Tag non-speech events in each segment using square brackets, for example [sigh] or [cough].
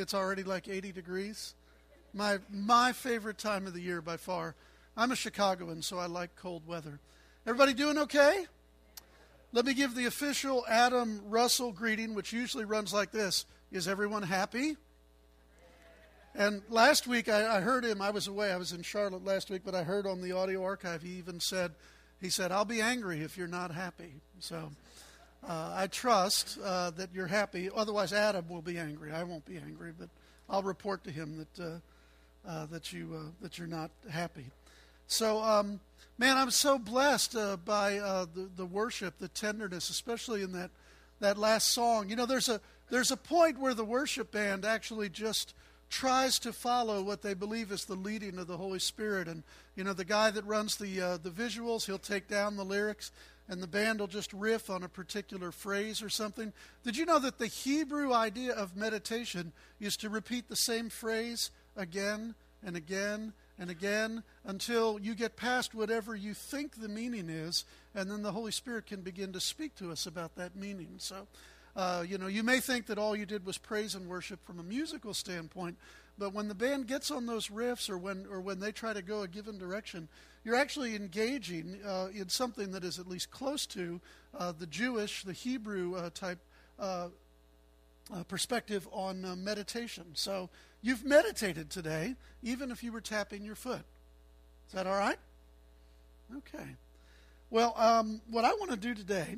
It's already like 80 degrees. My, my favorite time of the year by far. I'm a Chicagoan, so I like cold weather. Everybody doing okay? Let me give the official Adam Russell greeting, which usually runs like this Is everyone happy? And last week I, I, heard him. I was away. I was in Charlotte last week, but I heard on the audio archive he even said, he said, "I'll be angry if you're not happy." So uh, I trust uh, that you're happy. Otherwise, Adam will be angry. I won't be angry, but I'll report to him that uh, uh that you uh, that you're not happy. So, um, man, I'm so blessed by the, the worship, the tenderness, especially in that that last song. You know, there's a there's a point where the worship band actually just tries to follow what they believe is the leading of the Holy Spirit. And, you know, the guy that runs the, the visuals, he'll take down the lyrics, and the band will just riff on a particular phrase or something. Did you know that the Hebrew idea of meditation is to repeat the same phrase again and again and again until you get past whatever you think the meaning is, and then the Holy Spirit can begin to speak to us about that meaning. So, uh, you know, you may think that all you did was praise and worship from a musical standpoint, but when the band gets on those riffs or when, or when they try to go a given direction, you're actually engaging uh, in something that is at least close to uh, the Jewish, the Hebrew uh, type uh, perspective on meditation. So you've meditated today, even if you were tapping your foot. Is that all right? Okay. Well, um, what I want to do today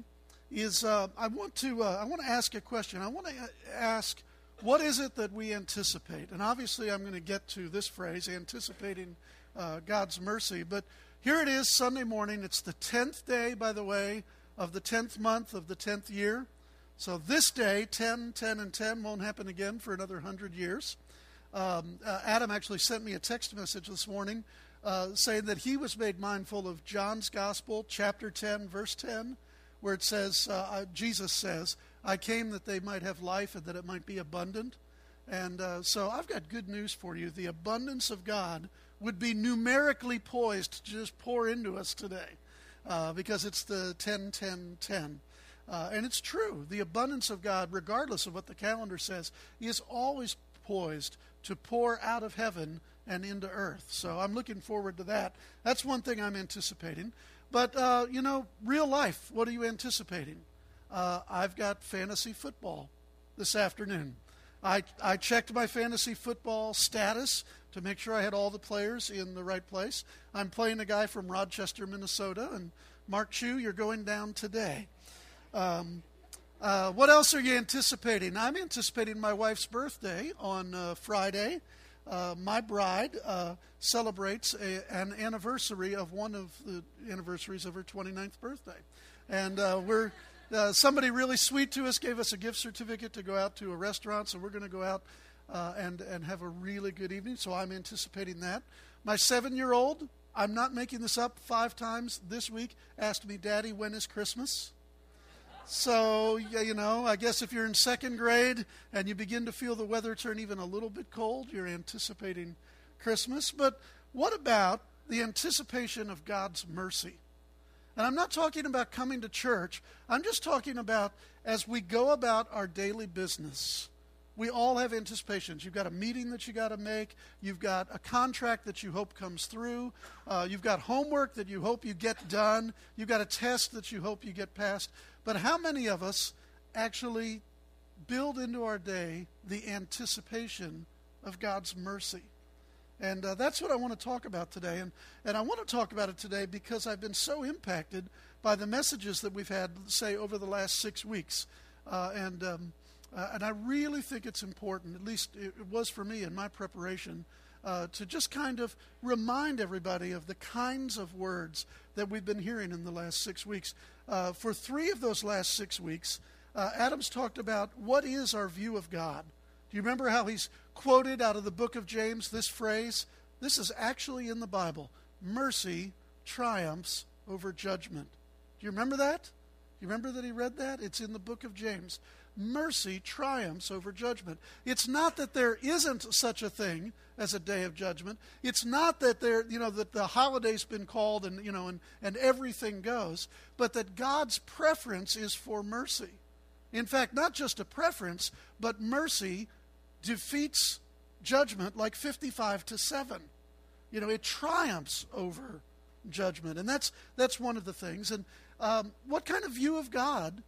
is uh, I want to uh, I want to ask a question. I want to ask what is it that we anticipate? And obviously, I'm going to get to this phrase, anticipating uh, God's mercy. But here it is, Sunday morning. It's the tenth day, by the way, of the tenth month of the tenth year. So this day, 10, 10, and 10 won't happen again for another hundred years. Um, uh, Adam actually sent me a text message this morning uh, saying that he was made mindful of John's Gospel, chapter 10, verse 10 where it says, uh, Jesus says, I came that they might have life and that it might be abundant. And uh, so I've got good news for you. The abundance of God would be numerically poised to just pour into us today uh, because it's the 10 10 10. Uh, and it's true. The abundance of God, regardless of what the calendar says, is always poised to pour out of heaven and into earth. So I'm looking forward to that. That's one thing I'm anticipating. But, uh, you know, real life, what are you anticipating? Uh, I've got fantasy football this afternoon. I, I checked my fantasy football status to make sure I had all the players in the right place. I'm playing a guy from Rochester, Minnesota, and Mark Chu, you're going down today. Um, uh, what else are you anticipating? I'm anticipating my wife's birthday on uh, Friday uh, my bride uh, celebrates a, an anniversary of one of the anniversaries of her 29th birthday. And uh, we're uh, somebody really sweet to us gave us a gift certificate to go out to a restaurant, so we're going to go out uh, and, and have a really good evening. So I'm anticipating that. My seven year old, I'm not making this up, five times this week asked me, Daddy, when is Christmas? So, you know, I guess if you're in second grade and you begin to feel the weather turn even a little bit cold, you're anticipating Christmas. But what about the anticipation of God's mercy? And I'm not talking about coming to church, I'm just talking about as we go about our daily business. We all have anticipations. You've got a meeting that you got to make. You've got a contract that you hope comes through. Uh, you've got homework that you hope you get done. You've got a test that you hope you get passed. But how many of us actually build into our day the anticipation of God's mercy? And uh, that's what I want to talk about today. And, and I want to talk about it today because I've been so impacted by the messages that we've had, say, over the last six weeks. Uh, and, um, uh, and I really think it's important, at least it, it was for me in my preparation, uh, to just kind of remind everybody of the kinds of words that we've been hearing in the last six weeks. Uh, for three of those last six weeks, uh, Adams talked about what is our view of God. Do you remember how he's quoted out of the book of James this phrase? This is actually in the Bible mercy triumphs over judgment. Do you remember that? You remember that he read that? It's in the book of James. Mercy triumphs over judgment. It's not that there isn't such a thing as a day of judgment. It's not that there, you know, that the holiday's been called and you know and, and everything goes, but that God's preference is for mercy. In fact, not just a preference, but mercy defeats judgment like 55 to 7. You know, it triumphs over judgment. And that's, that's one of the things. And um, what kind of view of God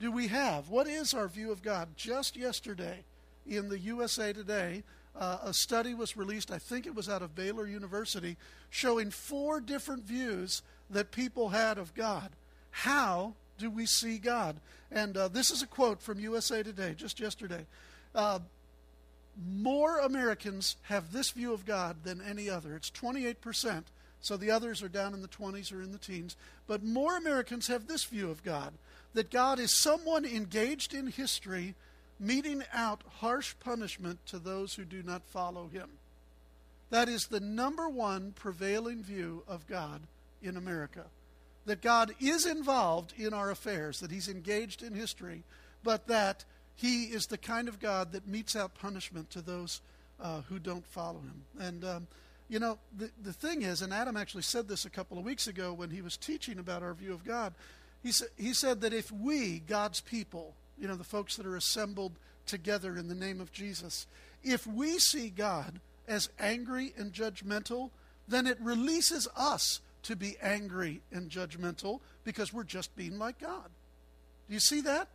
do we have? What is our view of God? Just yesterday in the USA Today, uh, a study was released, I think it was out of Baylor University, showing four different views that people had of God. How do we see God? And uh, this is a quote from USA Today just yesterday. Uh, more Americans have this view of God than any other. It's 28%, so the others are down in the 20s or in the teens. But more Americans have this view of God that God is someone engaged in history meting out harsh punishment to those who do not follow him. That is the number one prevailing view of God in America. That God is involved in our affairs, that he's engaged in history, but that he is the kind of God that metes out punishment to those uh, who don't follow him. And, um, you know, the, the thing is, and Adam actually said this a couple of weeks ago when he was teaching about our view of God, he, sa- he said that if we, God's people, you know, the folks that are assembled together in the name of Jesus, if we see God as angry and judgmental, then it releases us to be angry and judgmental because we're just being like God. Do you see that?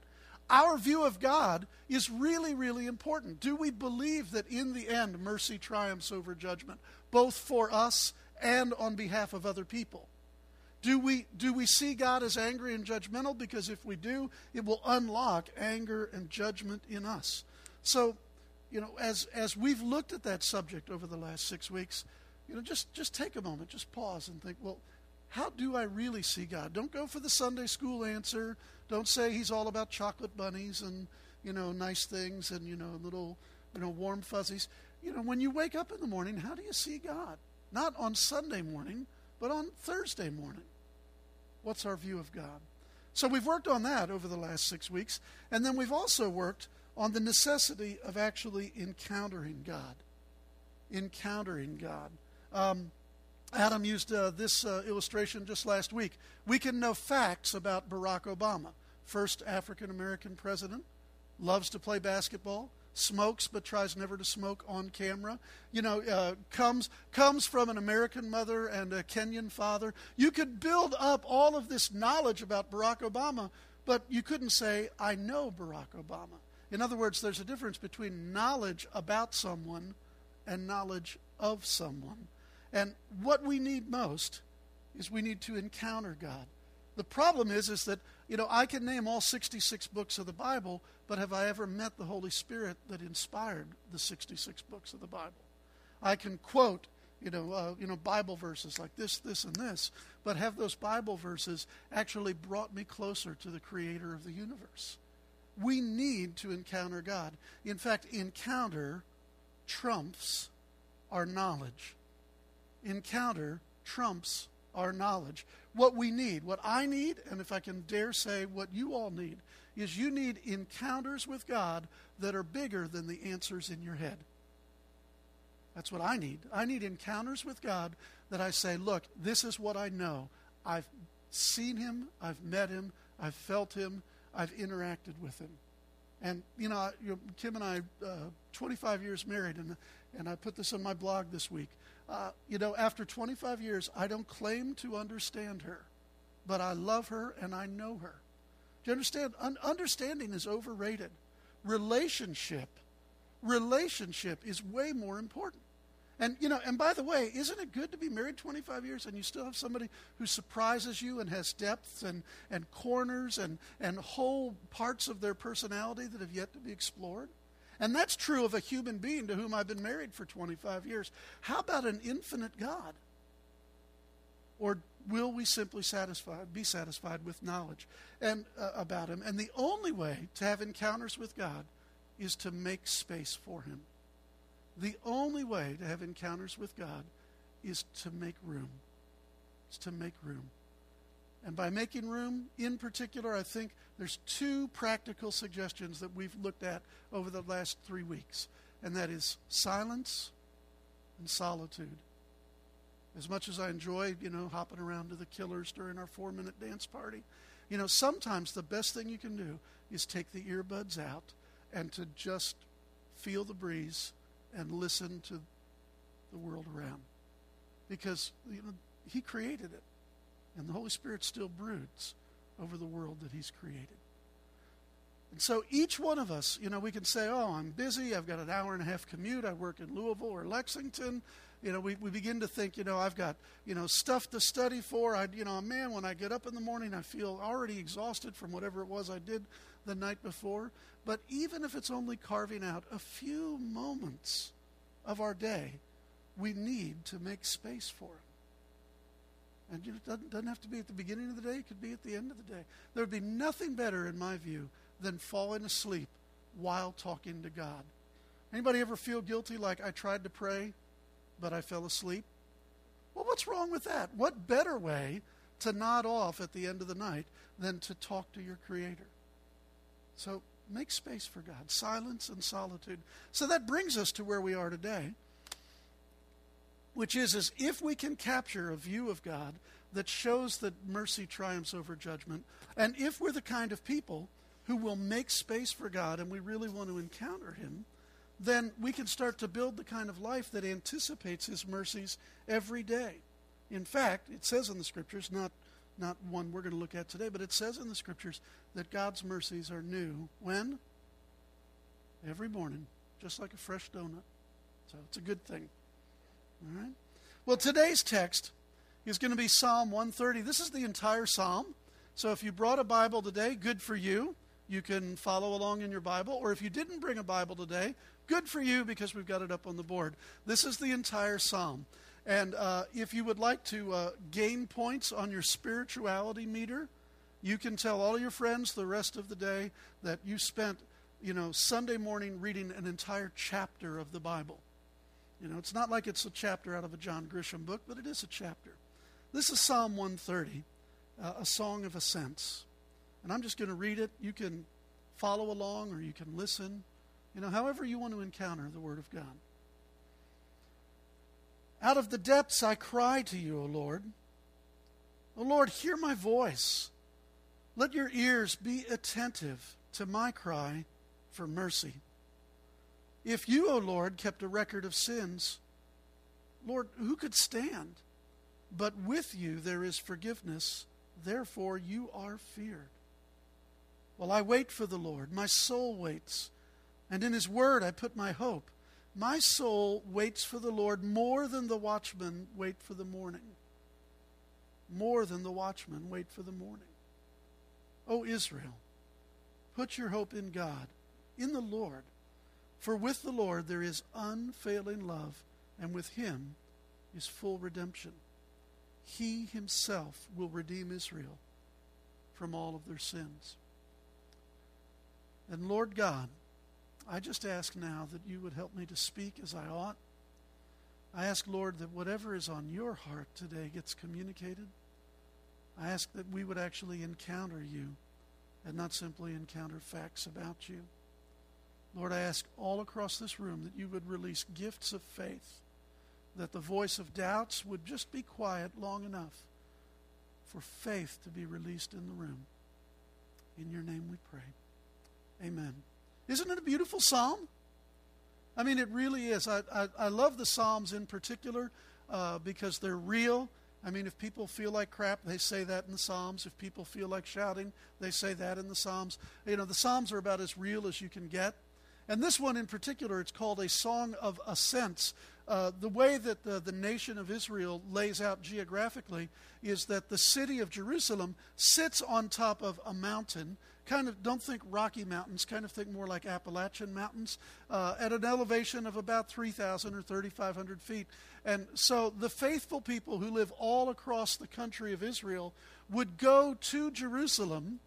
Our view of God is really, really important. Do we believe that in the end mercy triumphs over judgment, both for us and on behalf of other people? Do we, do we see God as angry and judgmental? Because if we do, it will unlock anger and judgment in us. So, you know, as, as we've looked at that subject over the last six weeks, you know, just, just take a moment, just pause and think, well, how do I really see God? Don't go for the Sunday school answer. Don't say he's all about chocolate bunnies and, you know, nice things and, you know, little, you know, warm fuzzies. You know, when you wake up in the morning, how do you see God? Not on Sunday morning, but on Thursday morning. What's our view of God? So we've worked on that over the last six weeks, and then we've also worked on the necessity of actually encountering God. Encountering God. Um, Adam used uh, this uh, illustration just last week. We can know facts about Barack Obama, first African American president, loves to play basketball, smokes but tries never to smoke on camera. You know, uh, comes comes from an American mother and a Kenyan father. You could build up all of this knowledge about Barack Obama, but you couldn't say, "I know Barack Obama." In other words, there's a difference between knowledge about someone and knowledge of someone. And what we need most is we need to encounter God. The problem is, is that, you know, I can name all 66 books of the Bible, but have I ever met the Holy Spirit that inspired the 66 books of the Bible? I can quote, you know, uh, you know, Bible verses like this, this, and this, but have those Bible verses actually brought me closer to the Creator of the universe? We need to encounter God. In fact, encounter trumps our knowledge. Encounter trumps our knowledge. What we need, what I need, and if I can dare say what you all need, is you need encounters with God that are bigger than the answers in your head. That's what I need. I need encounters with God that I say, look, this is what I know. I've seen him, I've met him, I've felt him, I've interacted with him. And, you know, Kim and I, uh, 25 years married, and, and I put this on my blog this week. Uh, you know, after 25 years, I don't claim to understand her, but I love her and I know her. Do you understand? Un- understanding is overrated. Relationship, relationship is way more important. And you know, and by the way, isn't it good to be married 25 years and you still have somebody who surprises you and has depths and, and corners and, and whole parts of their personality that have yet to be explored? And that's true of a human being to whom I've been married for 25 years. How about an infinite God? Or will we simply satisfy, be satisfied with knowledge and uh, about him? And the only way to have encounters with God is to make space for him. The only way to have encounters with God is to make room. It's to make room. And by making room, in particular, I think there's two practical suggestions that we've looked at over the last three weeks, and that is silence and solitude. As much as I enjoy, you know, hopping around to the killers during our four minute dance party, you know, sometimes the best thing you can do is take the earbuds out and to just feel the breeze, and listen to the world around. Because you know, He created it, and the Holy Spirit still broods over the world that He's created. And so each one of us, you know, we can say, oh, I'm busy. I've got an hour and a half commute. I work in Louisville or Lexington. You know, we, we begin to think, you know, I've got, you know, stuff to study for. I, you know, man, when I get up in the morning, I feel already exhausted from whatever it was I did the night before. But even if it's only carving out a few moments of our day, we need to make space for it. And it doesn't, doesn't have to be at the beginning of the day, it could be at the end of the day. There would be nothing better, in my view, than falling asleep while talking to God. Anybody ever feel guilty like I tried to pray, but I fell asleep? Well, what's wrong with that? What better way to nod off at the end of the night than to talk to your Creator? So make space for God, silence and solitude. So that brings us to where we are today, which is, is if we can capture a view of God that shows that mercy triumphs over judgment, and if we're the kind of people who will make space for God and we really want to encounter Him, then we can start to build the kind of life that anticipates His mercies every day. In fact, it says in the Scriptures, not, not one we're going to look at today, but it says in the Scriptures that God's mercies are new. When? Every morning, just like a fresh donut. So it's a good thing. All right? Well, today's text is going to be Psalm 130. This is the entire psalm. So if you brought a Bible today, good for you. You can follow along in your Bible. Or if you didn't bring a Bible today, good for you because we've got it up on the board. This is the entire psalm. And uh, if you would like to uh, gain points on your spirituality meter, you can tell all your friends the rest of the day that you spent, you know, Sunday morning reading an entire chapter of the Bible. You know, it's not like it's a chapter out of a John Grisham book, but it is a chapter. This is Psalm 130, uh, a song of ascents. And I'm just going to read it. You can follow along or you can listen. You know, however you want to encounter the Word of God. Out of the depths I cry to you, O Lord. O Lord, hear my voice. Let your ears be attentive to my cry for mercy. If you, O Lord, kept a record of sins, Lord, who could stand? But with you there is forgiveness, therefore you are feared. While I wait for the Lord, my soul waits, and in his word I put my hope. My soul waits for the Lord more than the watchmen wait for the morning. More than the watchmen wait for the morning. O Israel, put your hope in God, in the Lord. For with the Lord there is unfailing love, and with him is full redemption. He himself will redeem Israel from all of their sins. And Lord God, I just ask now that you would help me to speak as I ought. I ask, Lord, that whatever is on your heart today gets communicated. I ask that we would actually encounter you and not simply encounter facts about you. Lord, I ask all across this room that you would release gifts of faith, that the voice of doubts would just be quiet long enough for faith to be released in the room. In your name we pray. Amen. Isn't it a beautiful psalm? I mean, it really is. I, I, I love the Psalms in particular uh, because they're real. I mean, if people feel like crap, they say that in the Psalms. If people feel like shouting, they say that in the Psalms. You know, the Psalms are about as real as you can get. And this one in particular, it's called a song of ascents. Uh, the way that the, the nation of Israel lays out geographically is that the city of Jerusalem sits on top of a mountain kind of don't think Rocky Mountains, kind of think more like Appalachian Mountains, uh, at an elevation of about 3,000 or 3,500 feet. And so the faithful people who live all across the country of Israel would go to Jerusalem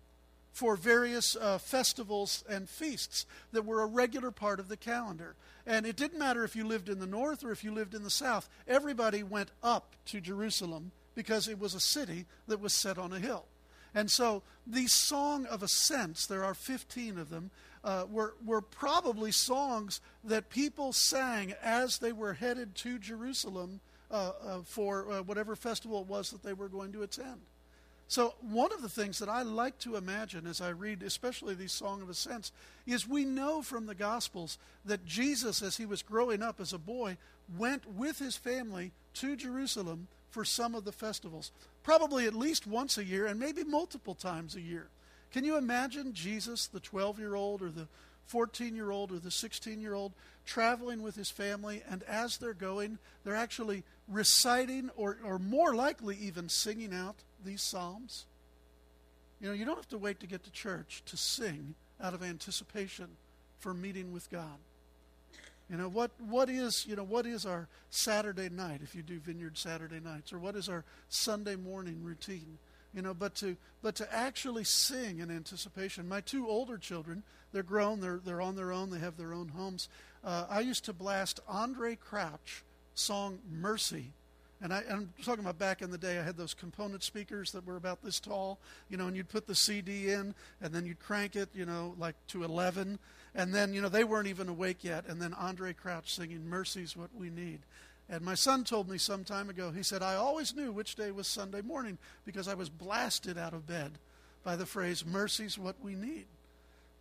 for various uh, festivals and feasts that were a regular part of the calendar. And it didn't matter if you lived in the north or if you lived in the south, everybody went up to Jerusalem because it was a city that was set on a hill. And so these Song of Ascents, there are 15 of them, uh, were, were probably songs that people sang as they were headed to Jerusalem uh, uh, for uh, whatever festival it was that they were going to attend. So, one of the things that I like to imagine as I read, especially these Song of Ascents, is we know from the Gospels that Jesus, as he was growing up as a boy, went with his family to Jerusalem for some of the festivals, probably at least once a year and maybe multiple times a year. Can you imagine Jesus, the 12 year old or the 14 year old or the 16 year old, traveling with his family, and as they're going, they're actually reciting or, or more likely even singing out these psalms? You know, you don't have to wait to get to church to sing out of anticipation for meeting with God. You know, what, what is, you know, what is our Saturday night if you do vineyard Saturday nights? Or what is our Sunday morning routine? You know, but to but to actually sing in anticipation. My two older children, they're grown, they're they're on their own, they have their own homes. Uh, I used to blast Andraé Crouch song Mercy and I, am talking about back in the day, I had those component speakers that were about this tall, you know, and you'd put the CD in, and then you'd crank it, you know, like to 11. And then, you know, they weren't even awake yet. And then Andraé Crouch singing, Mercy's What We Need. And my son told me some time ago, he said, I always knew which day was Sunday morning because I was blasted out of bed by the phrase, Mercy's What We Need.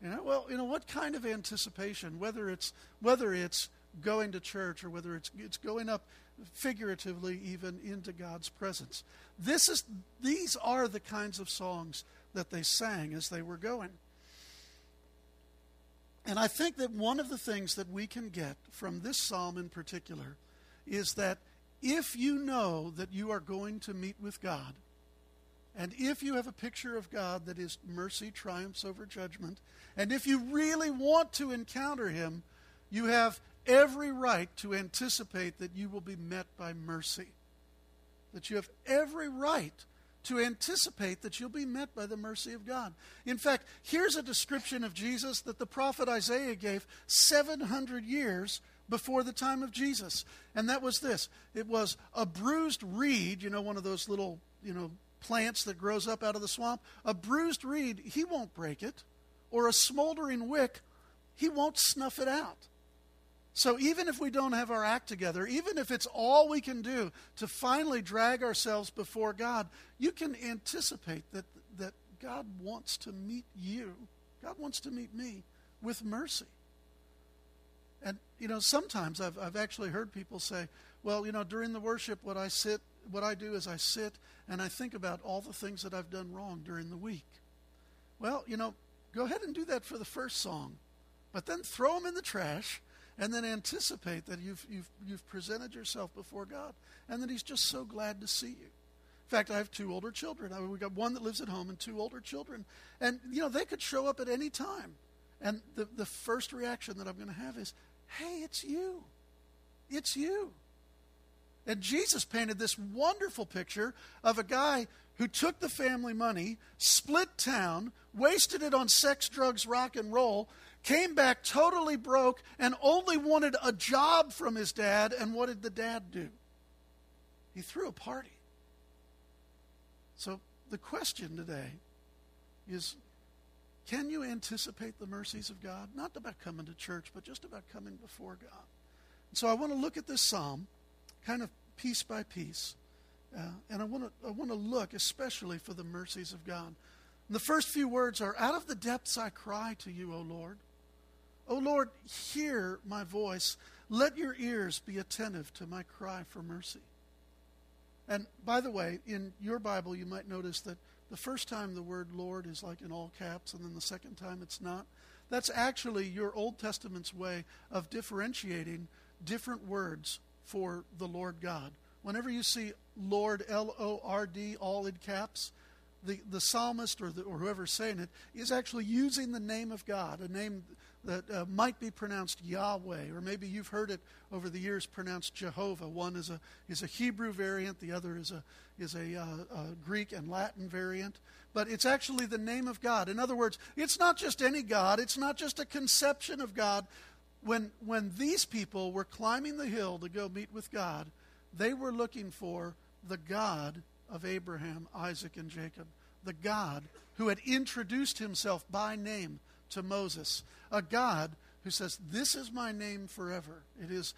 You know, well, you know, what kind of anticipation, whether it's, whether it's going to church or whether it's, it's going up figuratively even into God's presence. This is, these are the kinds of songs that they sang as they were going. And I think that one of the things that we can get from this psalm in particular is that if you know that you are going to meet with God, and if you have a picture of God that is mercy triumphs over judgment, and if you really want to encounter Him, you have every right to anticipate that you will be met by mercy. That you have every right to anticipate that you'll be met by the mercy of God. In fact, here's a description of Jesus that the prophet Isaiah gave 700 years before the time of Jesus. And that was this it was a bruised reed, you know, one of those little, you know, plants that grows up out of the swamp. A bruised reed, he won't break it. Or a smoldering wick, he won't snuff it out. So even if we don't have our act together, even if it's all we can do to finally drag ourselves before God, you can anticipate that, that God wants to meet you. God wants to meet me with mercy. And, you know, sometimes I've, I've actually heard people say, well, you know, during the worship, what I sit, what I do is I sit and I think about all the things that I've done wrong during the week. Well, you know, go ahead and do that for the first song, but then throw them in the trash and then anticipate that you've, you've, you've presented yourself before God and that He's just so glad to see you. In fact, I have two older children. I mean, we got one that lives at home and two older children. And, you know, they could show up at any time. And the, the first reaction that I'm going to have is, hey, it's you. It's you. And Jesus painted this wonderful picture of a guy who took the family money, split town, wasted it on sex, drugs, rock and roll, came back totally broke and only wanted a job from his dad. And what did the dad do? He threw a party. So the question today is can you anticipate the mercies of God? Not about coming to church, but just about coming before God. So I want to look at this psalm kind of piece by piece. Uh, and I want to I want to look especially for the mercies of God. And the first few words are Out of the depths I cry to you, O Lord. O Lord, hear my voice. Let your ears be attentive to my cry for mercy. And by the way, in your Bible, you might notice that the first time the word Lord is like in all caps, and then the second time it's not. That's actually your Old Testament's way of differentiating different words for the Lord God. Whenever you see Lord, L O R D, all in caps, the, the psalmist or, the, or whoever's saying it is actually using the name of God, a name that uh, might be pronounced Yahweh, or maybe you've heard it over the years pronounced Jehovah. One is a, is a Hebrew variant, the other is a, is a, uh, a Greek and Latin variant. But it's actually the name of God. In other words, it's not just any God, it's not just a conception of God. When, when these people were climbing the hill to go meet with God, they were looking for the God of Abraham, Isaac, and Jacob, the God who had introduced himself by name to Moses, a God who says, This is my name forever. It is,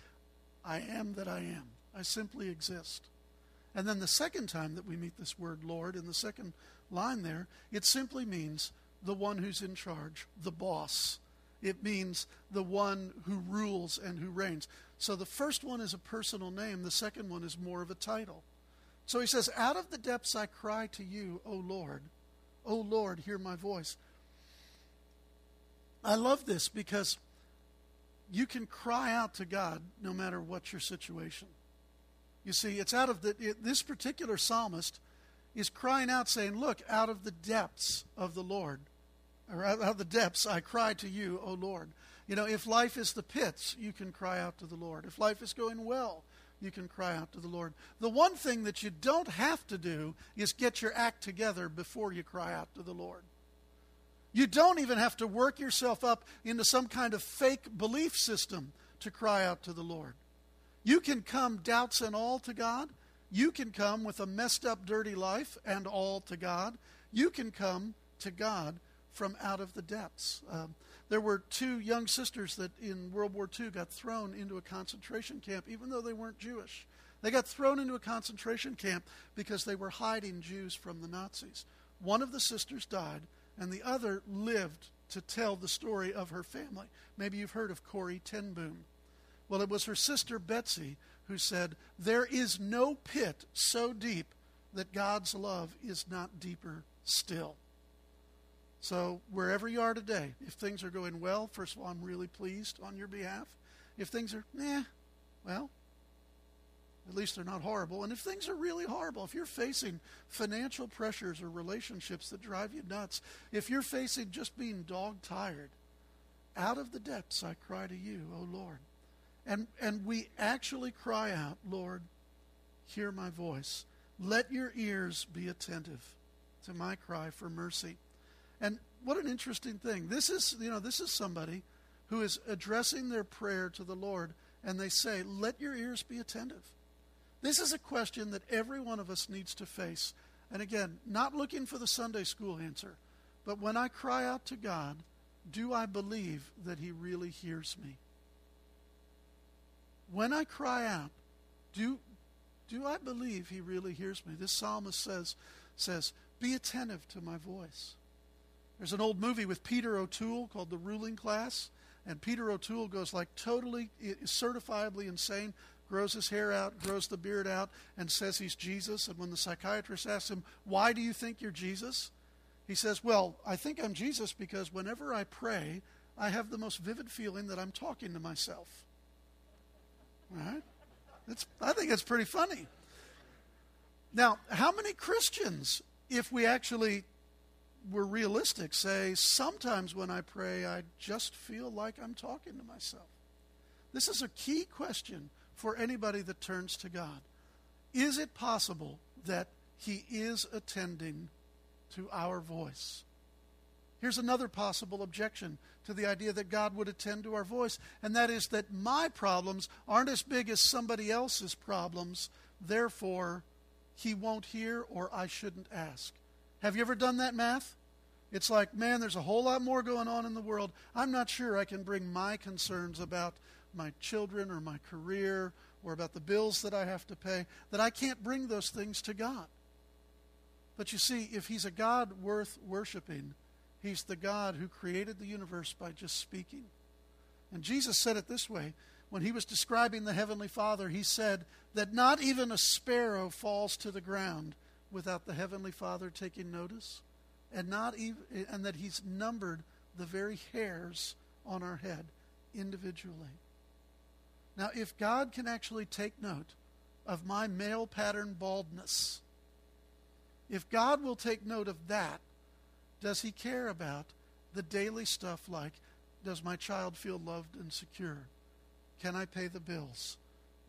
I am that I am. I simply exist. And then the second time that we meet this word Lord, in the second line there. It simply means the one who's in charge, the boss. It means the one who rules and who reigns. So the first one is a personal name, the second one is more of a title. So he says, Out of the depths I cry to you, O Lord. O Lord, hear my voice. I love this because you can cry out to God no matter what your situation. You see, it's out of the, it, this particular psalmist is crying out, saying, Look, out of the depths of the Lord, or out of the depths I cry to you, O Lord. You know, if life is the pits, you can cry out to the Lord. If life is going well, you can cry out to the Lord. The one thing that you don't have to do is get your act together before you cry out to the Lord. You don't even have to work yourself up into some kind of fake belief system to cry out to the Lord. You can come doubts and all to God. You can come with a messed up, dirty life and all to God. You can come to God from out of the depths. Um, there were two young sisters that in World War II got thrown into a concentration camp, even though they weren't Jewish. They got thrown into a concentration camp because they were hiding Jews from the Nazis. One of the sisters died, and the other lived to tell the story of her family. Maybe you've heard of Corrie ten Boom. Well, it was her sister Betsy who said, There is no pit so deep that God's love is not deeper still. So, wherever you are today, if things are going well, first of all, I'm really pleased on your behalf. If things are, eh, well, at least they're not horrible. And if things are really horrible, if you're facing financial pressures or relationships that drive you nuts, if you're facing just being dog tired, out of the depths I cry to you, O Lord. And, and we actually cry out, Lord, hear my voice. Let your ears be attentive to my cry for mercy. And what an interesting thing. This is, you know, this is somebody who is addressing their prayer to the Lord, and they say, Let your ears be attentive. This is a question that every one of us needs to face. And again, not looking for the Sunday school answer, but when I cry out to God, do I believe that He really hears me? when I cry out, do, do I believe he really hears me? This psalmist says, says, Be attentive to my voice. There's an old movie with Peter O'Toole called The Ruling Class, and Peter O'Toole goes like totally certifiably insane, grows his hair out, grows the beard out, and says he's Jesus. And when the psychiatrist asks him, Why do you think you're Jesus? He says, Well, I think I'm Jesus because whenever I pray, I have the most vivid feeling that I'm talking to myself. Right? I think it's pretty funny. Now, how many Christians, if we actually were realistic, say, sometimes when I pray, I just feel like I'm talking to myself? This is a key question for anybody that turns to God. Is it possible that He is attending to our voice? Here's another possible objection to the idea that God would attend to our voice, and that is that my problems aren't as big as somebody else's problems, therefore, He won't hear or I shouldn't ask. Have you ever done that math? It's like, man, there's a whole lot more going on in the world. I'm not sure I can bring my concerns about my children or my career or about the bills that I have to pay, that I can't bring those things to God. But you see, if He's a God worth worshiping, He's the God who created the universe by just speaking. And Jesus said it this way when he was describing the Heavenly Father, he said that not even a sparrow falls to the ground without the Heavenly Father taking notice, and, not even, and that he's numbered the very hairs on our head individually. Now, if God can actually take note of my male pattern baldness, if God will take note of that, does he care about the daily stuff like, does my child feel loved and secure? Can I pay the bills?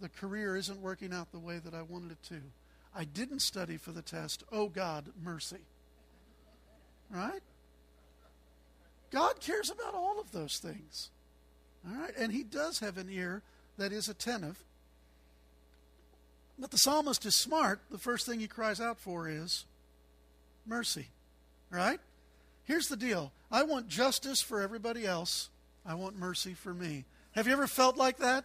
The career isn't working out the way that I wanted it to. I didn't study for the test. Oh God, mercy. Right? God cares about all of those things. All right? And he does have an ear that is attentive. But the psalmist is smart. The first thing he cries out for is mercy. Right? Here's the deal I want justice for everybody else, I want mercy for me. Have you ever felt like that?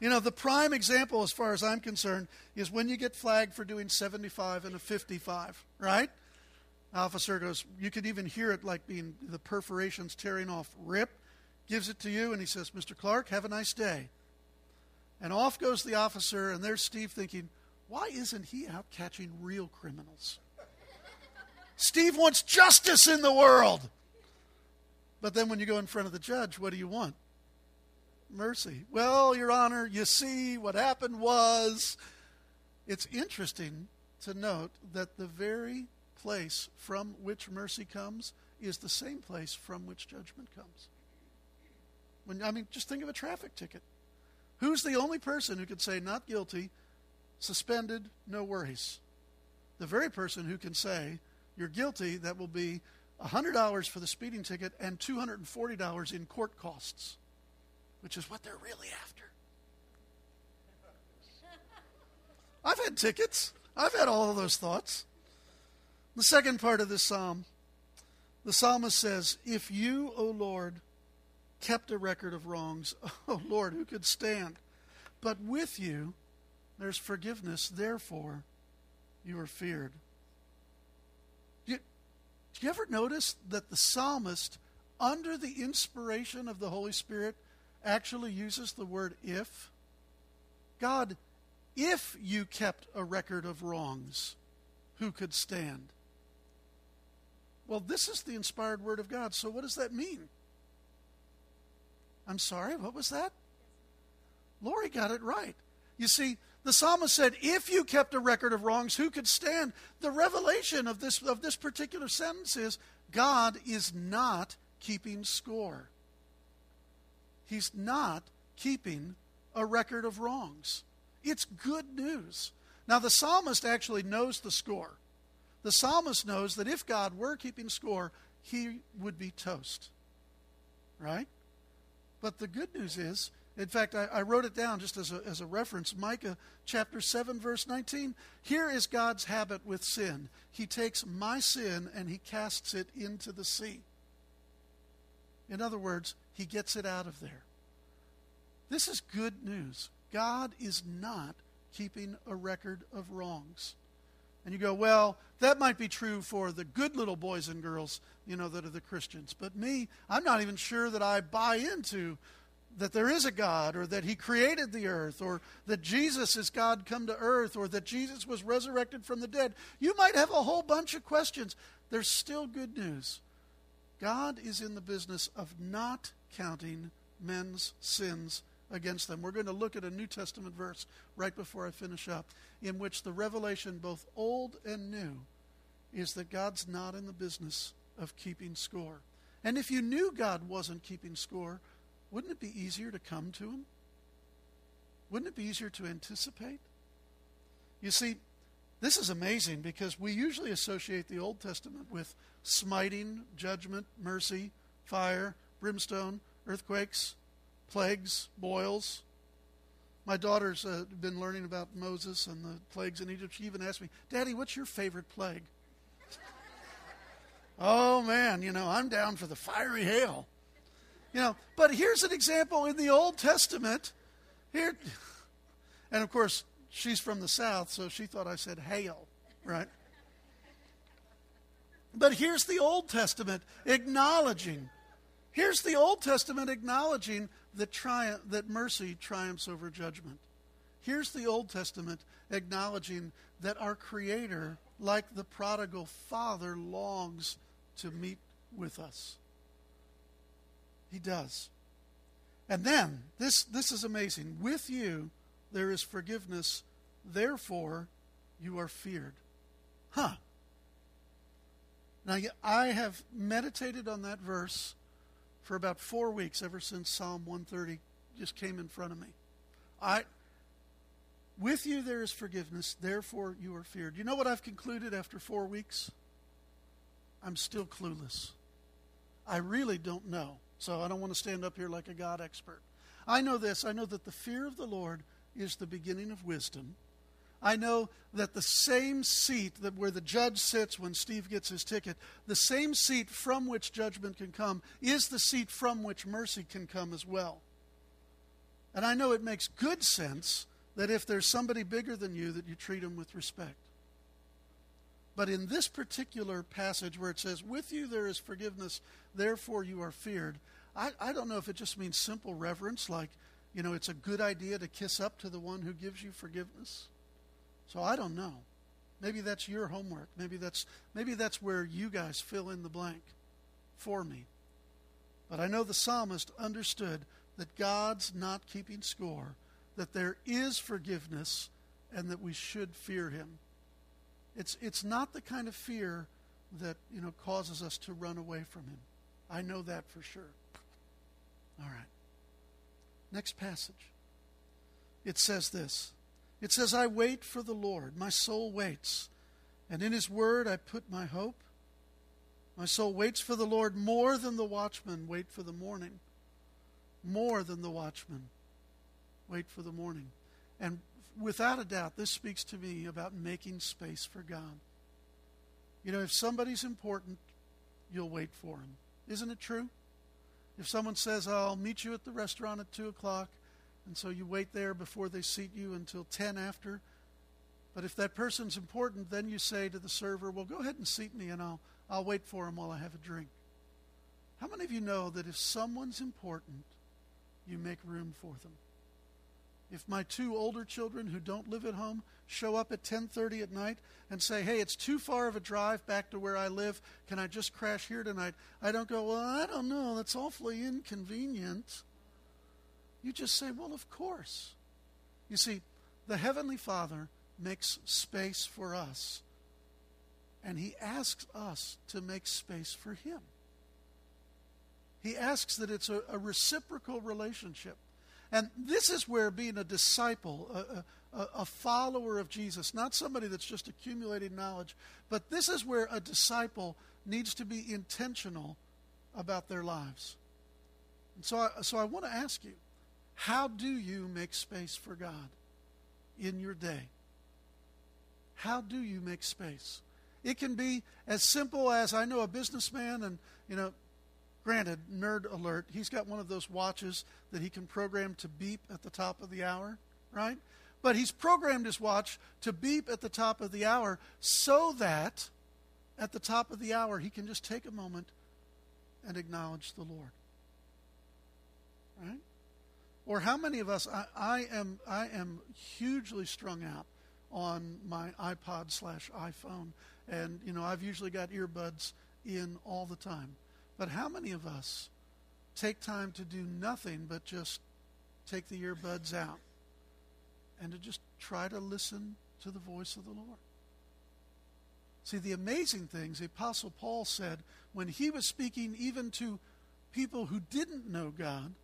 You know, the prime example, as far as I'm concerned, is when you get flagged for doing 75 and a 55, right? Officer goes, you could even hear it like being the perforations tearing off. Rip, gives it to you, and he says, Mr. Clark, have a nice day. And off goes the officer, and there's Steve thinking, why isn't he out catching real criminals? Steve wants justice in the world. But then when you go in front of the judge, what do you want? Mercy. Well, Your Honor, you see, what happened was. It's interesting to note that the very place from which mercy comes is the same place from which judgment comes. When, I mean, just think of a traffic ticket. Who's the only person who can say not guilty, suspended, no worries? The very person who can say you're guilty, that will be $100 for the speeding ticket and $240 in court costs, which is what they're really after. [laughs] I've had tickets. I've had all of those thoughts. The second part of this psalm, the psalmist says, If you, O Lord, kept a record of wrongs, [laughs] Oh, Lord, who could stand? But with you, there's forgiveness, therefore, you are feared. Do you, do you ever notice that the psalmist, under the inspiration of the Holy Spirit, actually uses the word if? God, if you kept a record of wrongs, who could stand? Well, this is the inspired word of God. So, what does that mean? I'm sorry, what was that? Lori got it right. You see, the psalmist said, If you kept a record of wrongs, who could stand? The revelation of this, of this particular sentence is God is not keeping score. He's not keeping a record of wrongs. It's good news. Now, the psalmist actually knows the score. The psalmist knows that if God were keeping score, he would be toast. Right? But the good news is, in fact, I, I, wrote it down just as a, as a reference Micah chapter 7, verse 19. Here is God's habit with sin He takes my sin and He casts it into the sea. In other words, He gets it out of there. This is good news. God is not keeping a record of wrongs. And you go, well, that might be true for the good little boys and girls, you know, that are the Christians. But me, I'm not even sure that I buy into that there is a God or that he created the earth or that Jesus is God come to earth or that Jesus was resurrected from the dead. You might have a whole bunch of questions. There's still good news. God is in the business of not counting men's sins against them. We're going to look at a New Testament verse right before I finish up, in which the revelation, both old and new, is that God's not in the business of keeping score. And if you knew God wasn't keeping score, wouldn't it be easier to come to Him? Wouldn't it be easier to anticipate? You see, this is amazing because we usually associate the Old Testament with smiting, judgment, mercy, fire, brimstone, earthquakes, plagues, boils. My daughter's uh, been learning about Moses and the plagues in Egypt. She even asked me, Daddy, what's your favorite plague? [laughs] oh, man, you know, I'm down for the fiery hail. You know, but here's an example in the Old Testament. Here, [laughs] and of course, she's from the South, so she thought I said hail, right? But here's the Old Testament acknowledging. Here's the Old Testament acknowledging that, triumph, that mercy triumphs over judgment. Here's the Old Testament acknowledging that our Creator, like the prodigal father, longs to meet with us. He does. And then, this, this is amazing. With you, there is forgiveness, therefore, you are feared. Huh. Now, I have meditated on that verse for about four weeks ever since Psalm 130 just came in front of me. I, with you there is forgiveness, therefore you are feared. You know what I've concluded after four weeks? I'm still clueless. I really don't know. So I don't want to stand up here like a God expert. I know this I know that the fear of the Lord is the beginning of wisdom. I know that the same seat that where the judge sits when Steve gets his ticket, the same seat from which judgment can come is the seat from which mercy can come as well. And I know it makes good sense that if there's somebody bigger than you that you treat them with respect. But in this particular passage where it says, With you there is forgiveness, therefore you are feared, I, I don't know if it just means simple reverence, like, you know, it's a good idea to kiss up to the one who gives you forgiveness. So I don't know. Maybe that's your homework. Maybe that's maybe that's where you guys fill in the blank for me. But I know the psalmist understood that God's not keeping score, that there is forgiveness and that we should fear him. It's it's not the kind of fear that, you know, causes us to run away from him. I know that for sure. All right. Next passage. It says this it says, I wait for the Lord. My soul waits. And in his word I put my hope. My soul waits for the Lord more than the watchmen wait for the morning. More than the watchmen wait for the morning. And without a doubt, this speaks to me about making space for God. You know, if somebody's important, you'll wait for him. Isn't it true? If someone says, I'll meet you at the restaurant at 2 o'clock, and so you wait there before they seat you until 10 after. But if that person's important, then you say to the server, Well, go ahead and seat me, and I'll, I'll wait for him while I have a drink. How many of you know that if someone's important, you make room for them? If my two older children who don't live at home show up at 10:30 at night and say, "Hey, it's too far of a drive back to where I live. Can I just crash here tonight?" I don't go, "Well, I don't know. That's awfully inconvenient." You just say, Well, of course. You see, the Heavenly Father makes space for us, and He asks us to make space for Him. He asks that it's a, a reciprocal relationship. And this is where being a disciple, a, a, a, follower of Jesus, not somebody that's just accumulating knowledge, but this is where a disciple needs to be intentional about their lives. And so I, so I want to ask you how do you make space for God in your day? How do you make space? It can be as simple as I know a businessman, and, you know, granted, nerd alert, he's got one of those watches that he can program to beep at the top of the hour, right? But he's programmed his watch to beep at the top of the hour so that at the top of the hour he can just take a moment and acknowledge the Lord. Right? Or how many of us, I, I, am, I am hugely strung out on my iPod slash iPhone. And, you know, I've usually got earbuds in all the time. But how many of us take time to do nothing but just take the earbuds out and to just try to listen to the voice of the Lord? See, the amazing things the Apostle Paul said when he was speaking even to people who didn't know God,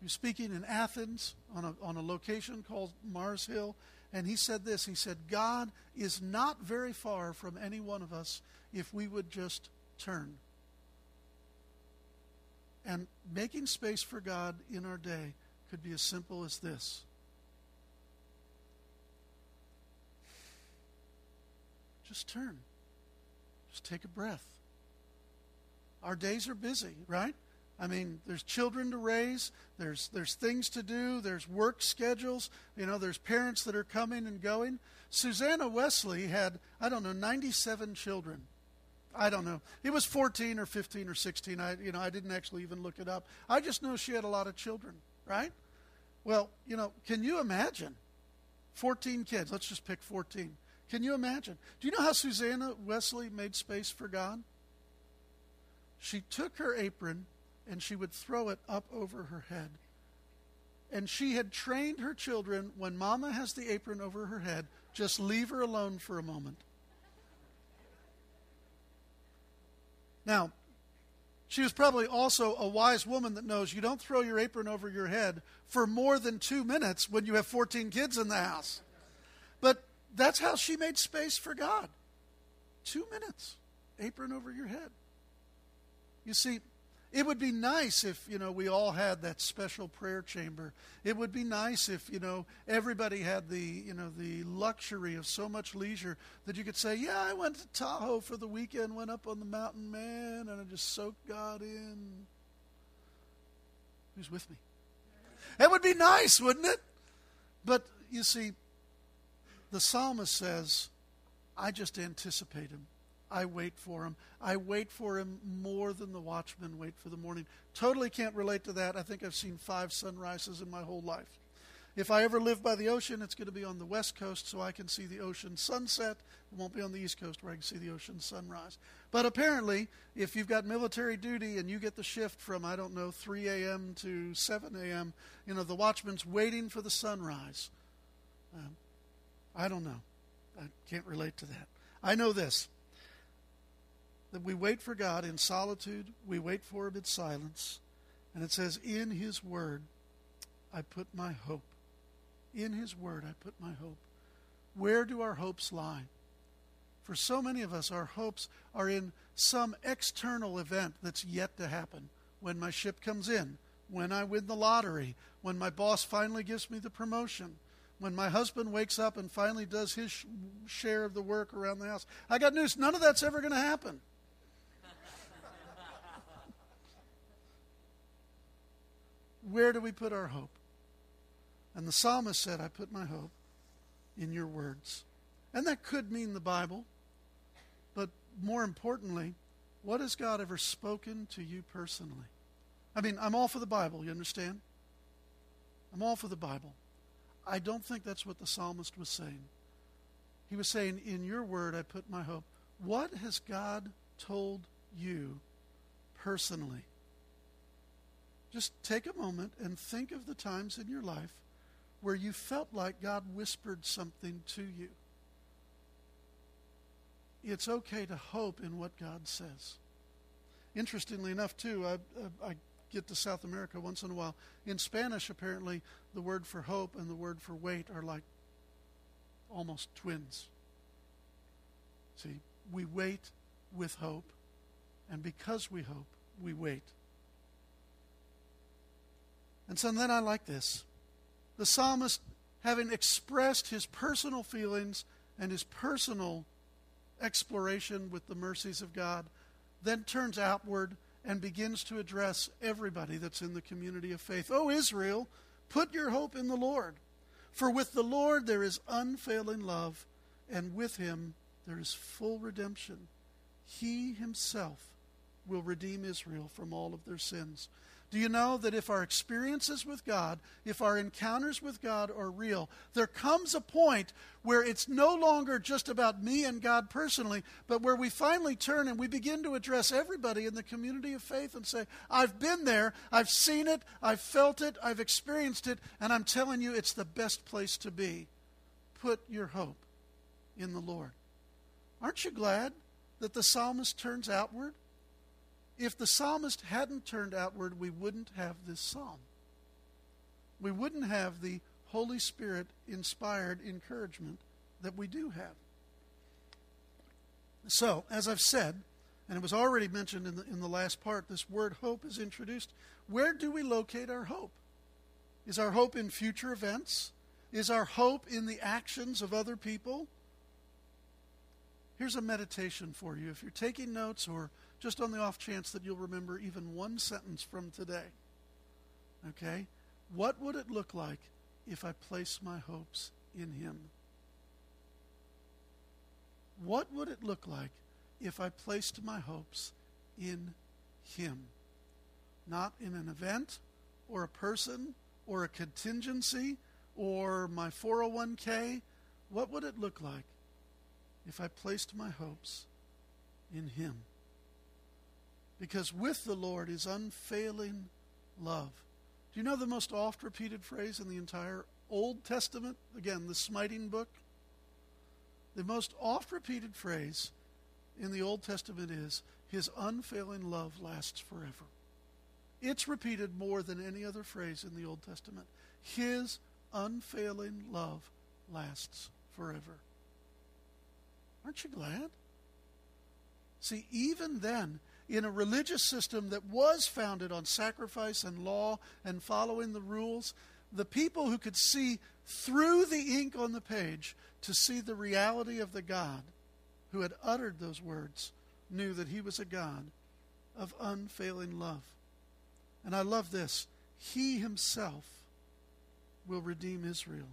he was speaking in Athens on a, on a location called Mars Hill, and he said this He said, God is not very far from any one of us if we would just turn. And making space for God in our day could be as simple as this. Just turn. Just take a breath. Our days are busy, right? I mean, there's children to raise, there's, there's things to do, there's work schedules, you know, there's parents that are coming and going. Susanna Wesley had, I don't know, 97 children. I don't know. It was 14 or 15 or 16. I, you know, I didn't actually even look it up. I just know she had a lot of children, right? Well, you know, can you imagine 14 kids? Let's just pick 14. Can you imagine? Do you know how Susanna Wesley made space for God? She took her apron and she would throw it up over her head. And she had trained her children when mama has the apron over her head, just leave her alone for a moment. Now, she was probably also a wise woman that knows you don't throw your apron over your head for more than two minutes when you have 14 kids in the house. But that's how she made space for God. Two minutes, apron over your head. You see, it would be nice if, you know, we all had that special prayer chamber. It would be nice if, you know, everybody had the, you know, the luxury of so much leisure that you could say, yeah, I went to Tahoe for the weekend, went up on the mountain, man, and I just soaked God in. Who's with me? That would be nice, wouldn't it? But you see, the psalmist says, I just anticipate him. I wait for him. I wait for him more than the watchmen wait for the morning. Totally can't relate to that. I think I've seen five sunrises in my whole life. If I ever live by the ocean, it's going to be on the west coast so I can see the ocean sunset. It won't be on the east coast where I can see the ocean sunrise. But apparently, if you've got military duty and you get the shift from, I don't know, 3 a.m. to 7 a.m., you know, the watchman's waiting for the sunrise. Um, I don't know. I can't relate to that. I know this that we wait for God in solitude, we wait for Him in silence. And it says, In His Word I put my hope. In His Word I put my hope. Where do our hopes lie? For so many of us, our hopes are in some external event that's yet to happen. When my ship comes in, when I win the lottery, when my boss finally gives me the promotion, when my husband wakes up and finally does his sh- share of the work around the house. I got news none of that's ever going to happen. Where do we put our hope? And the psalmist said, I put my hope in your words. And that could mean the Bible, but more importantly, what has God ever spoken to you personally? I mean, I'm all for the Bible, you understand? I'm all for the Bible. I don't think that's what the psalmist was saying. He was saying, In your word I put my hope. What has God told you personally? Just take a moment and think of the times in your life where you felt like God whispered something to you. It's okay to hope in what God says. Interestingly enough, too, I, I, get to South America once in a while. In Spanish, apparently, the word for hope and the word for wait are like almost twins. See, we wait with hope, and because we hope, we wait. And so then I like this. The psalmist, having expressed his personal feelings and his personal exploration with the mercies of God, then turns outward and begins to address everybody that's in the community of faith. Oh, Israel, put your hope in the Lord. For with the Lord there is unfailing love, and with him there is full redemption. He himself will redeem Israel from all of their sins. Do you know that if our experiences with God, if our encounters with God are real, there comes a point where it's no longer just about me and God personally, but where we finally turn and we begin to address everybody in the community of faith and say, I've been there, I've seen it, I've felt it, I've experienced it, and I'm telling you it's the best place to be. Put your hope in the Lord. Aren't you glad that the psalmist turns outward? If the psalmist hadn't turned outward, we wouldn't have this psalm. We wouldn't have the Holy Spirit inspired encouragement that we do have. So, as I've said, and it was already mentioned in the, in the last part, this word hope is introduced. Where do we locate our hope? Is our hope in future events? Is our hope in the actions of other people? Here's a meditation for you. If you're taking notes or just on the off chance that you'll remember even one sentence from today. Okay? What would it look like if I place my hopes in Him? What would it look like if I placed my hopes in Him? Not in an event or a person or a contingency or my 401k. What would it look like if I placed my hopes in Him? Because with the Lord is unfailing love. Do you know the most oft repeated phrase in the entire Old Testament? Again, the smiting book. The most oft repeated phrase in the Old Testament is, His unfailing love lasts forever. It's repeated more than any other phrase in the Old Testament. His unfailing love lasts forever. Aren't you glad? See, even then, in a religious system that was founded on sacrifice and law and following the rules, the people who could see through the ink on the page to see the reality of the God who had uttered those words knew that he was a God of unfailing love. And I love this. He himself will redeem Israel.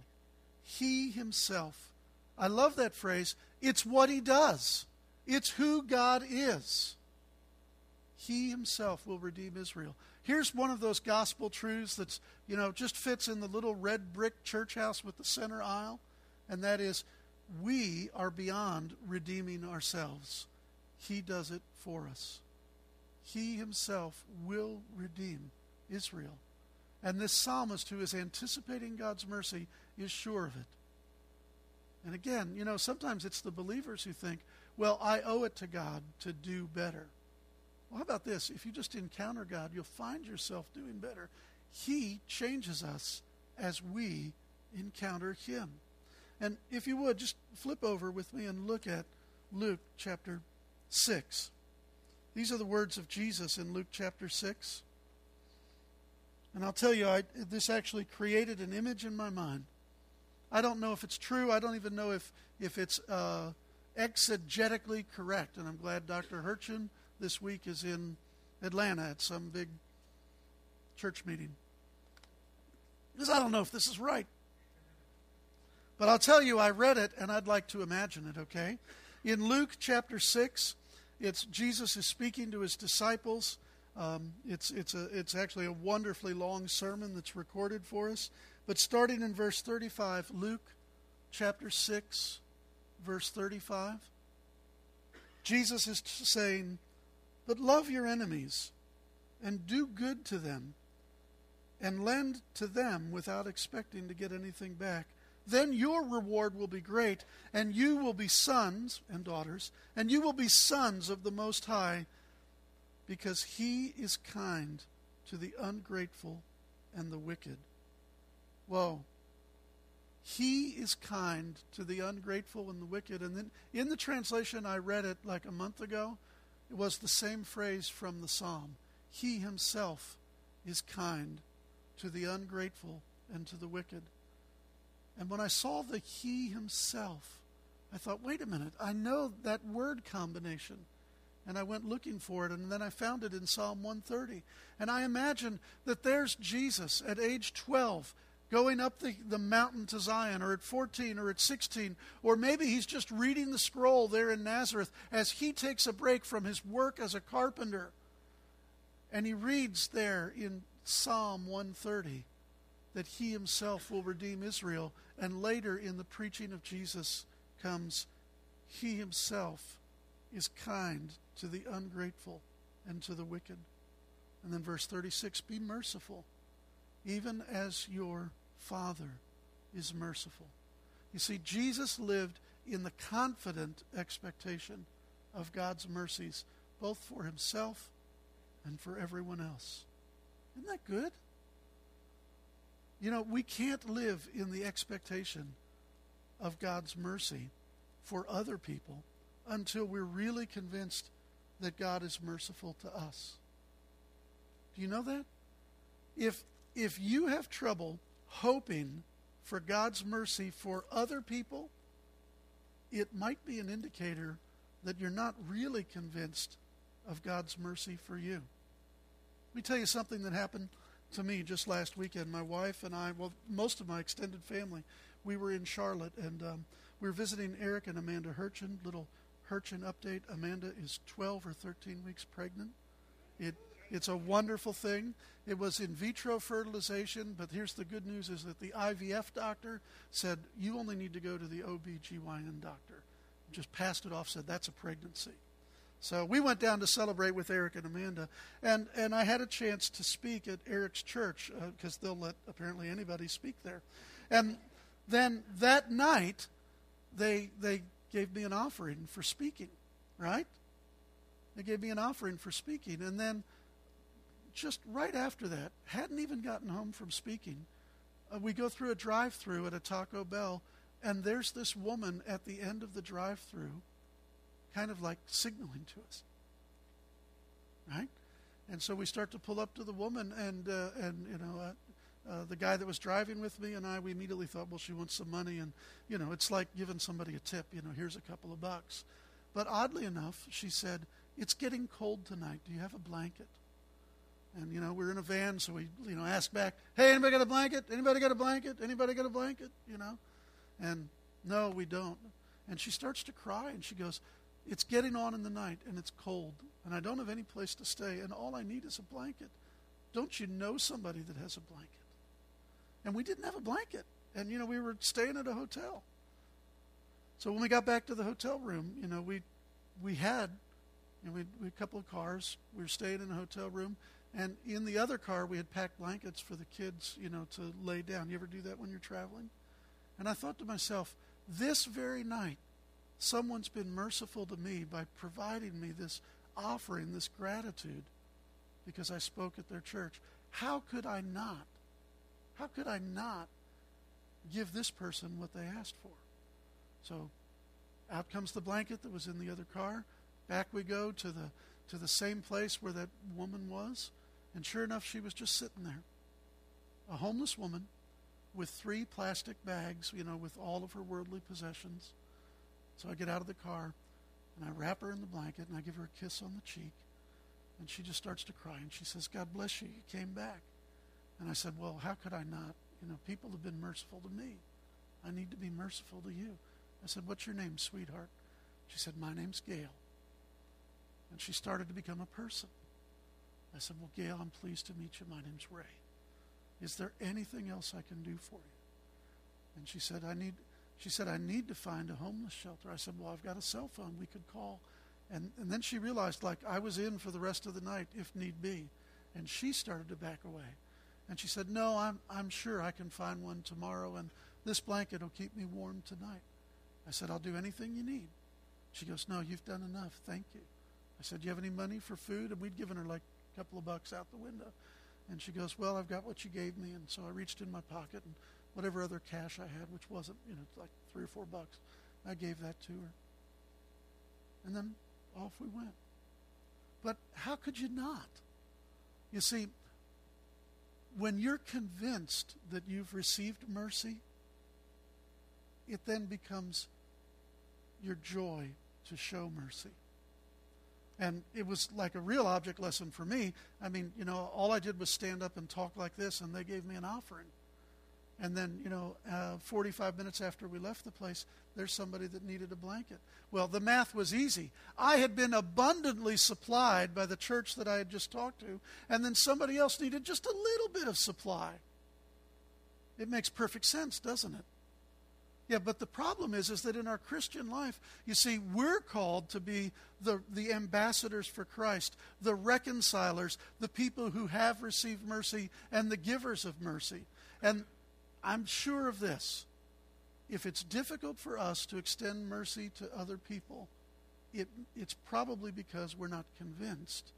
He himself I love that phrase. It's what he does, it's who God is. He himself will redeem Israel. Here's one of those gospel truths that's, you know, just fits in the little red brick church house with the center aisle, and that is we are beyond redeeming ourselves. He does it for us. He himself will redeem Israel. And this psalmist who is anticipating God's mercy is sure of it. And again, you know, sometimes it's the believers who think, well, I owe it to God to do better. Well, how about this? If you just encounter God, you'll find yourself doing better. He changes us as we encounter Him. And if you would, just flip over with me and look at Luke chapter 6. These are the words of Jesus in Luke chapter 6. And I'll tell you, I, this actually created an image in my mind. I don't know if it's true. I don't even know if, if it's uh, exegetically correct. And I'm glad Dr. Hurchin this week is in Atlanta at some big church meeting. Because I don't know if this is right. But I'll tell you, I read it and I'd like to imagine it, okay? In Luke chapter 6, it's Jesus is speaking to his disciples. Um, it's, it's, a, it's actually a wonderfully long sermon that's recorded for us. But starting in verse 35, Luke chapter 6, verse 35, Jesus is saying, But love your enemies and do good to them and lend to them without expecting to get anything back then your reward will be great, and you will be sons and daughters, and you will be sons of the Most High, because He is kind to the ungrateful and the wicked. Whoa. He is kind to the ungrateful and the wicked. And then in the translation, I read it like a month ago, it was the same phrase from the psalm. He himself is kind to the ungrateful and to the wicked. And when I saw the He Himself, I thought, wait a minute, I know that word combination. And I went looking for it, and then I found it in Psalm 130. And I imagine that there's Jesus at age 12 going up the, the mountain to Zion, or at 14, or at 16, or maybe he's just reading the scroll there in Nazareth as he takes a break from his work as a carpenter. And he reads there in Psalm 130 that he himself will redeem Israel. And later in the preaching of Jesus comes, He himself is kind to the ungrateful and to the wicked. And then verse 36 Be merciful, even as your Father is merciful. You see, Jesus lived in the confident expectation of God's mercies, both for himself and for everyone else. Isn't that good? You know, we can't live in the expectation of God's mercy for other people until we're really convinced that God is merciful to us. Do you know that? If if you have trouble hoping for God's mercy for other people, it might be an indicator that you're not really convinced of God's mercy for you. Let me tell you something that happened to me just last weekend. My wife and I, well, most of my extended family, we were in Charlotte and um, we were visiting Eric and Amanda Hurchin. Little Hurchin update: Amanda is 12 or 13 weeks pregnant. It it's a wonderful thing. It was in vitro fertilization, but here's the good news: is that the IVF doctor said you only need to go to the OB/GYN doctor. Just passed it off, said that's a pregnancy. So we went down to celebrate with Eric and Amanda, and, and I had a chance to speak at Eric's church because uh, they'll let apparently anybody speak there. And then that night, they they gave me an offering for speaking, right? They gave me an offering for speaking, and then just right after that, hadn't even gotten home from speaking, uh, we go through a drive-through at a Taco Bell, and there's this woman at the end of the drive-through kind of like signaling to us. Right? And so we start to pull up to the woman, and, uh, and you know, uh, uh, the guy that was driving with me and I, we immediately thought, well, she wants some money. And, you know, it's like giving somebody a tip, you know, here's a couple of bucks. But oddly enough, she said, it's getting cold tonight. Do you have a blanket? And, you know, we're in a van, so we, you know, ask back, hey, anybody got a blanket? Anybody got a blanket? Anybody got a blanket? You know? And No, we don't. And she starts to cry and she goes, It's getting on in the night and it's cold and I don't have any place to stay and all I need is a blanket. Don't you know somebody that has a blanket? And we didn't have a blanket. And, you know, we were staying at a hotel. So when we got back to the hotel room, you know, we we had you know, we, we had a couple of cars. We were staying in a hotel room. And in the other car, we had packed blankets for the kids, you know, to lay down. You ever do that when you're traveling? And I thought to myself, this very night, someone's been merciful to me by providing me this offering, this gratitude, because I spoke at their church. How could I not? How could I not give this person what they asked for? So out comes the blanket that was in the other car. Back we go to the to the same place where that woman was, and sure enough, she was just sitting there. A homeless woman with three plastic bags, you know, with all of her worldly possessions. So I get out of the car and I wrap her in the blanket and I give her a kiss on the cheek. And she just starts to cry and she says, God bless you, you came back. And I said, Well, how could I not? You know, people have been merciful to me. I need to be merciful to you. I said, What's your name, sweetheart? She said, My name's Gail. And she started to become a person. I said, Well, Gail, I'm pleased to meet you. My name's Ray. Is there anything else I can do for you? And she said, I need she said, I need to find a homeless shelter. I said, Well, I've got a cell phone we could call. And and then she realized like I was in for the rest of the night if need be. And she started to back away. And she said, No, I'm I'm sure I can find one tomorrow and this blanket will keep me warm tonight. I said, I'll do anything you need. She goes, No, you've done enough. Thank you. I said, Do you have any money for food? And we'd given her like couple of bucks out the window. And she goes, Well, I've got what you gave me. And so I reached in my pocket and whatever other cash I had, which wasn't, you know, like three or four bucks, I gave that to her. And then off we went. But how could you not? You see, when you're convinced that you've received mercy, it then becomes your joy to show mercy. And it was like a real object lesson for me. I mean, you know, all I did was stand up and talk like this, and they gave me an offering. And then, you know, uh, 45 minutes after we left the place, there's somebody that needed a blanket. Well, the math was easy. I had been abundantly supplied by the church that I had just talked to, and then somebody else needed just a little bit of supply. It makes perfect sense, doesn't it? Yeah, but the problem is, is that in our Christian life, you see, we're called to be the, the ambassadors for Christ, the reconcilers, the people who have received mercy, and the givers of mercy. And I'm sure of this. If it's difficult for us to extend mercy to other people, it, it's probably because we're not convinced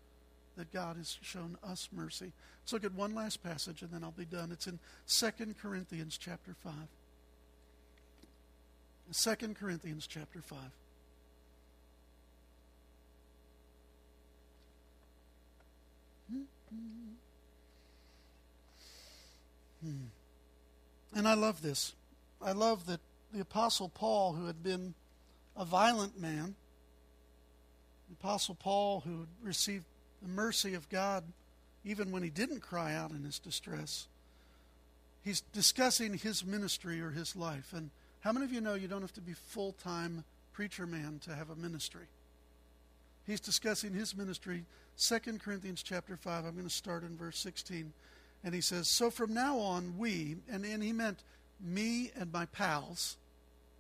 that God has shown us mercy. Let's look at one last passage and then I'll be done. It's in 2 Corinthians chapter 5. 2 Corinthians chapter 5. Hmm. And I love this. I love that the Apostle Paul, who had been a violent man, the Apostle Paul, who received the mercy of God even when he didn't cry out in his distress, he's discussing his ministry or his life. And how many of you know you don't have to be full time preacher man to have a ministry? He's discussing his ministry, 2 Corinthians chapter 5. I'm going to start in verse 16. And he says, So from now on, we, and, and he meant me and my pals,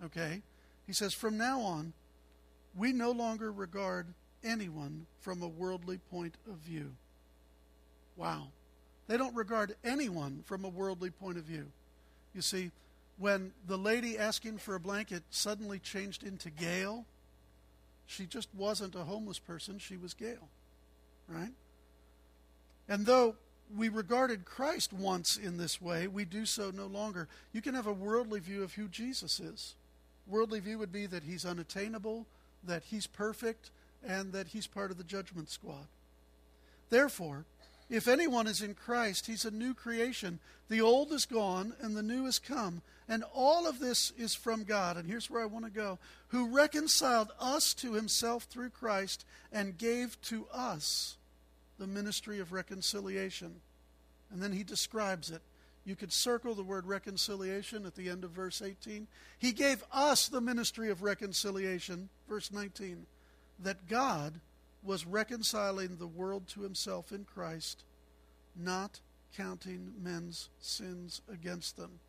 okay? He says, From now on, we no longer regard anyone from a worldly point of view. Wow. They don't regard anyone from a worldly point of view. You see, when the lady asking for a blanket suddenly changed into Gail, she just wasn't a homeless person, she was Gail. Right? And though we regarded Christ once in this way, we do so no longer. You can have a worldly view of who Jesus is. Worldly view would be that he's unattainable, that he's perfect, and that he's part of the judgment squad. Therefore, if anyone is in Christ, he's a new creation. The old is gone and the new has come. And all of this is from God. And here's where I want to go who reconciled us to himself through Christ and gave to us the ministry of reconciliation. And then he describes it You could circle the word reconciliation at the end of verse 18. He gave us the ministry of reconciliation, verse 19, that God was reconciling the world to himself in Christ, not counting men's sins against them.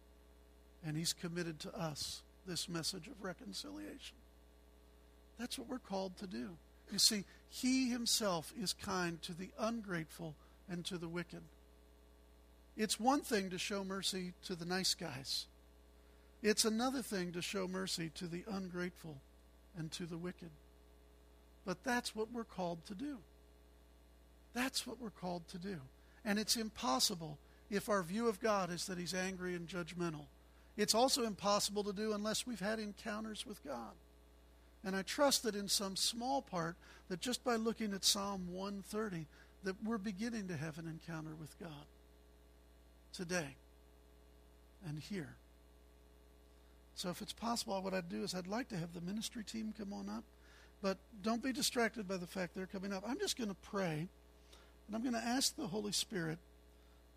And he's committed to us this message of reconciliation. That's what we're called to do. You see, he himself is kind to the ungrateful and to the wicked. It's one thing to show mercy to the nice guys. It's another thing to show mercy to the ungrateful and to the wicked. But that's what we're called to do. That's what we're called to do. And it's impossible if our view of God is that He's angry and judgmental. It's also impossible to do unless we've had encounters with God. And I trust that in some small part, that just by looking at Psalm 130, that we're beginning to have an encounter with God today and here. So if it's possible, what I'd do is I'd like to have the ministry team come on up, but don't be distracted by the fact they're coming up. I'm just going to pray, and I'm going to ask the Holy Spirit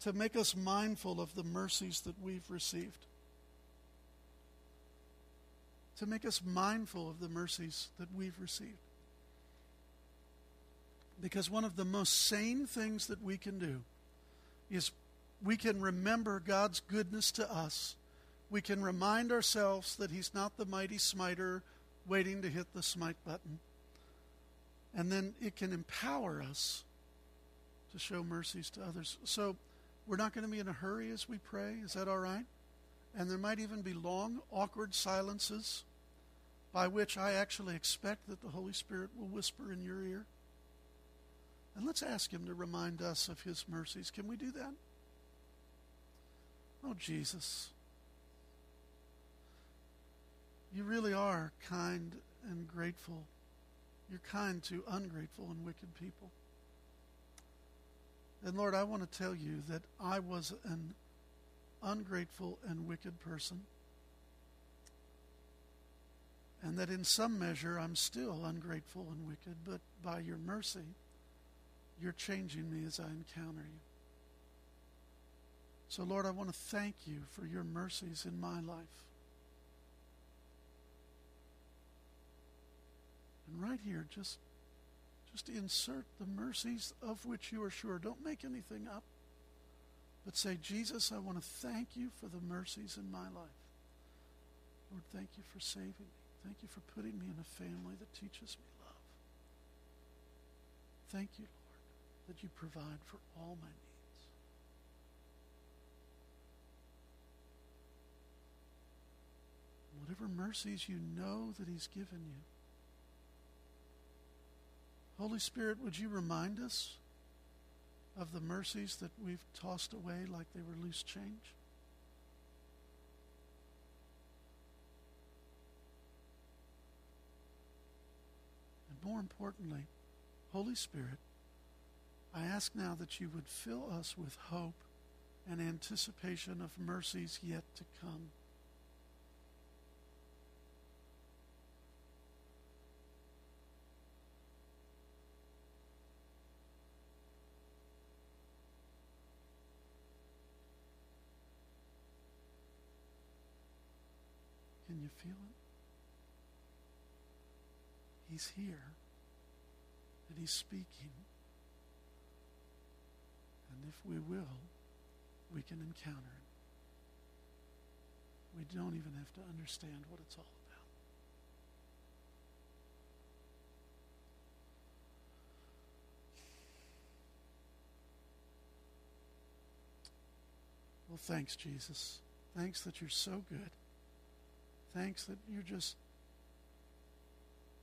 to make us mindful of the mercies that we've received. To make us mindful of the mercies that we've received. Because one of the most sane things that we can do is we can remember God's goodness to us. We can remind ourselves that He's not the mighty smiter waiting to hit the smite button. And then it can empower us to show mercies to others. So we're not going to be in a hurry as we pray. Is that all right? And there might even be long, awkward silences by which I actually expect that the Holy Spirit will whisper in your ear. And let's ask Him to remind us of His mercies. Can we do that? Oh, Jesus. You really are kind and grateful. You're kind to ungrateful and wicked people. And Lord, I want to tell you that I was an ungrateful and wicked person. And that in some measure I'm still ungrateful and wicked, but by your mercy, you're changing me as I encounter you. So, Lord, I want to thank you for your mercies in my life. And right here, just, just insert the mercies of which you are sure. Don't make anything up, but say, Jesus, I want to thank you for the mercies in my life. Lord, thank you for saving me. Thank you for putting me in a family that teaches me love. Thank you, Lord, that you provide for all my needs. whatever mercies you know that He's given you. Holy Spirit, would you remind us of the mercies that we've tossed away like they were loose change? And more importantly, Holy Spirit, I ask now that you would fill us with hope and anticipation of mercies yet to come. Feel? He's here and he's speaking. And if we will, we can encounter him. We don't even have to understand what it's all about. Well, thanks, Jesus. Thanks that you're so good. Thanks that you're just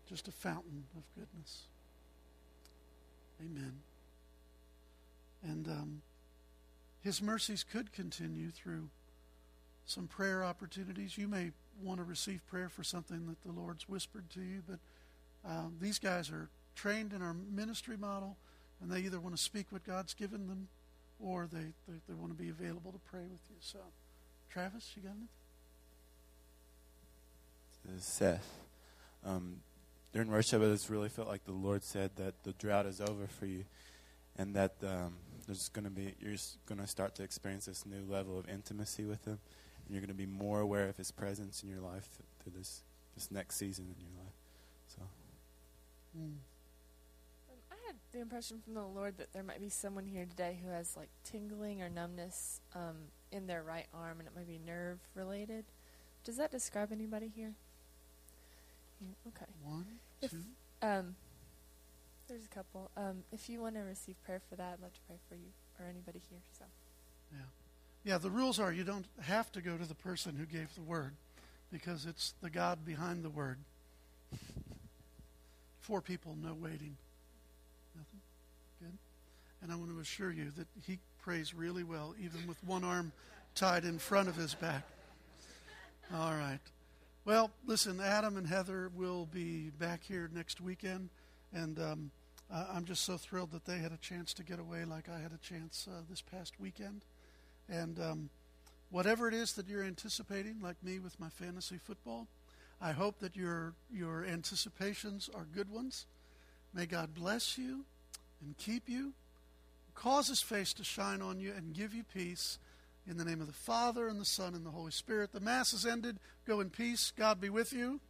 just a fountain of goodness. Amen. And um, His mercies could continue through some prayer opportunities. You may want to receive prayer for something that the Lord's whispered to you, but um, these guys are trained in our ministry model, and they either want to speak what God's given them or they, they, they want to be available to pray with you. So, Travis, you got anything? Seth. Um, during worship, it just really felt like the Lord said that the drought is over for you. and that um, there's going to be you're going to start to experience this new level of intimacy with Him, and you're going to be more aware of His presence in your life through this this next season in your life. So. Mm. Um, I had the impression from the Lord that there might be someone here today who has like tingling or numbness um, in their right arm, and it might be nerve related. Does that describe anybody here? Yeah, okay. One, If- two. Um, there's a couple. Um, if you want to receive prayer for that, I'd love to pray for you or anybody here. So. Yeah, the rules are you don't have to go to the person who gave the word because it's the God behind the word. [laughs] Four people, no waiting. Nothing? Good. And I want to assure you that he prays really well, even with one arm tied in front of his back. All right. Well, listen, Adam and Heather will be back here next weekend, and um, I'm just so thrilled that they had a chance to get away like I had a chance uh, this past weekend. And um, whatever it is that you're anticipating, like me with my fantasy football, I hope that your your anticipations are good ones. May God bless you and keep you, cause His face to shine on you, and give you peace. In the name of the Father and the Son and the Holy Spirit. The Mass is ended. Go in peace. God be with you.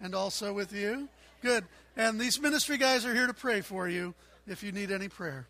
And also with you. Good. And these ministry guys are here to pray for you if you need any prayer.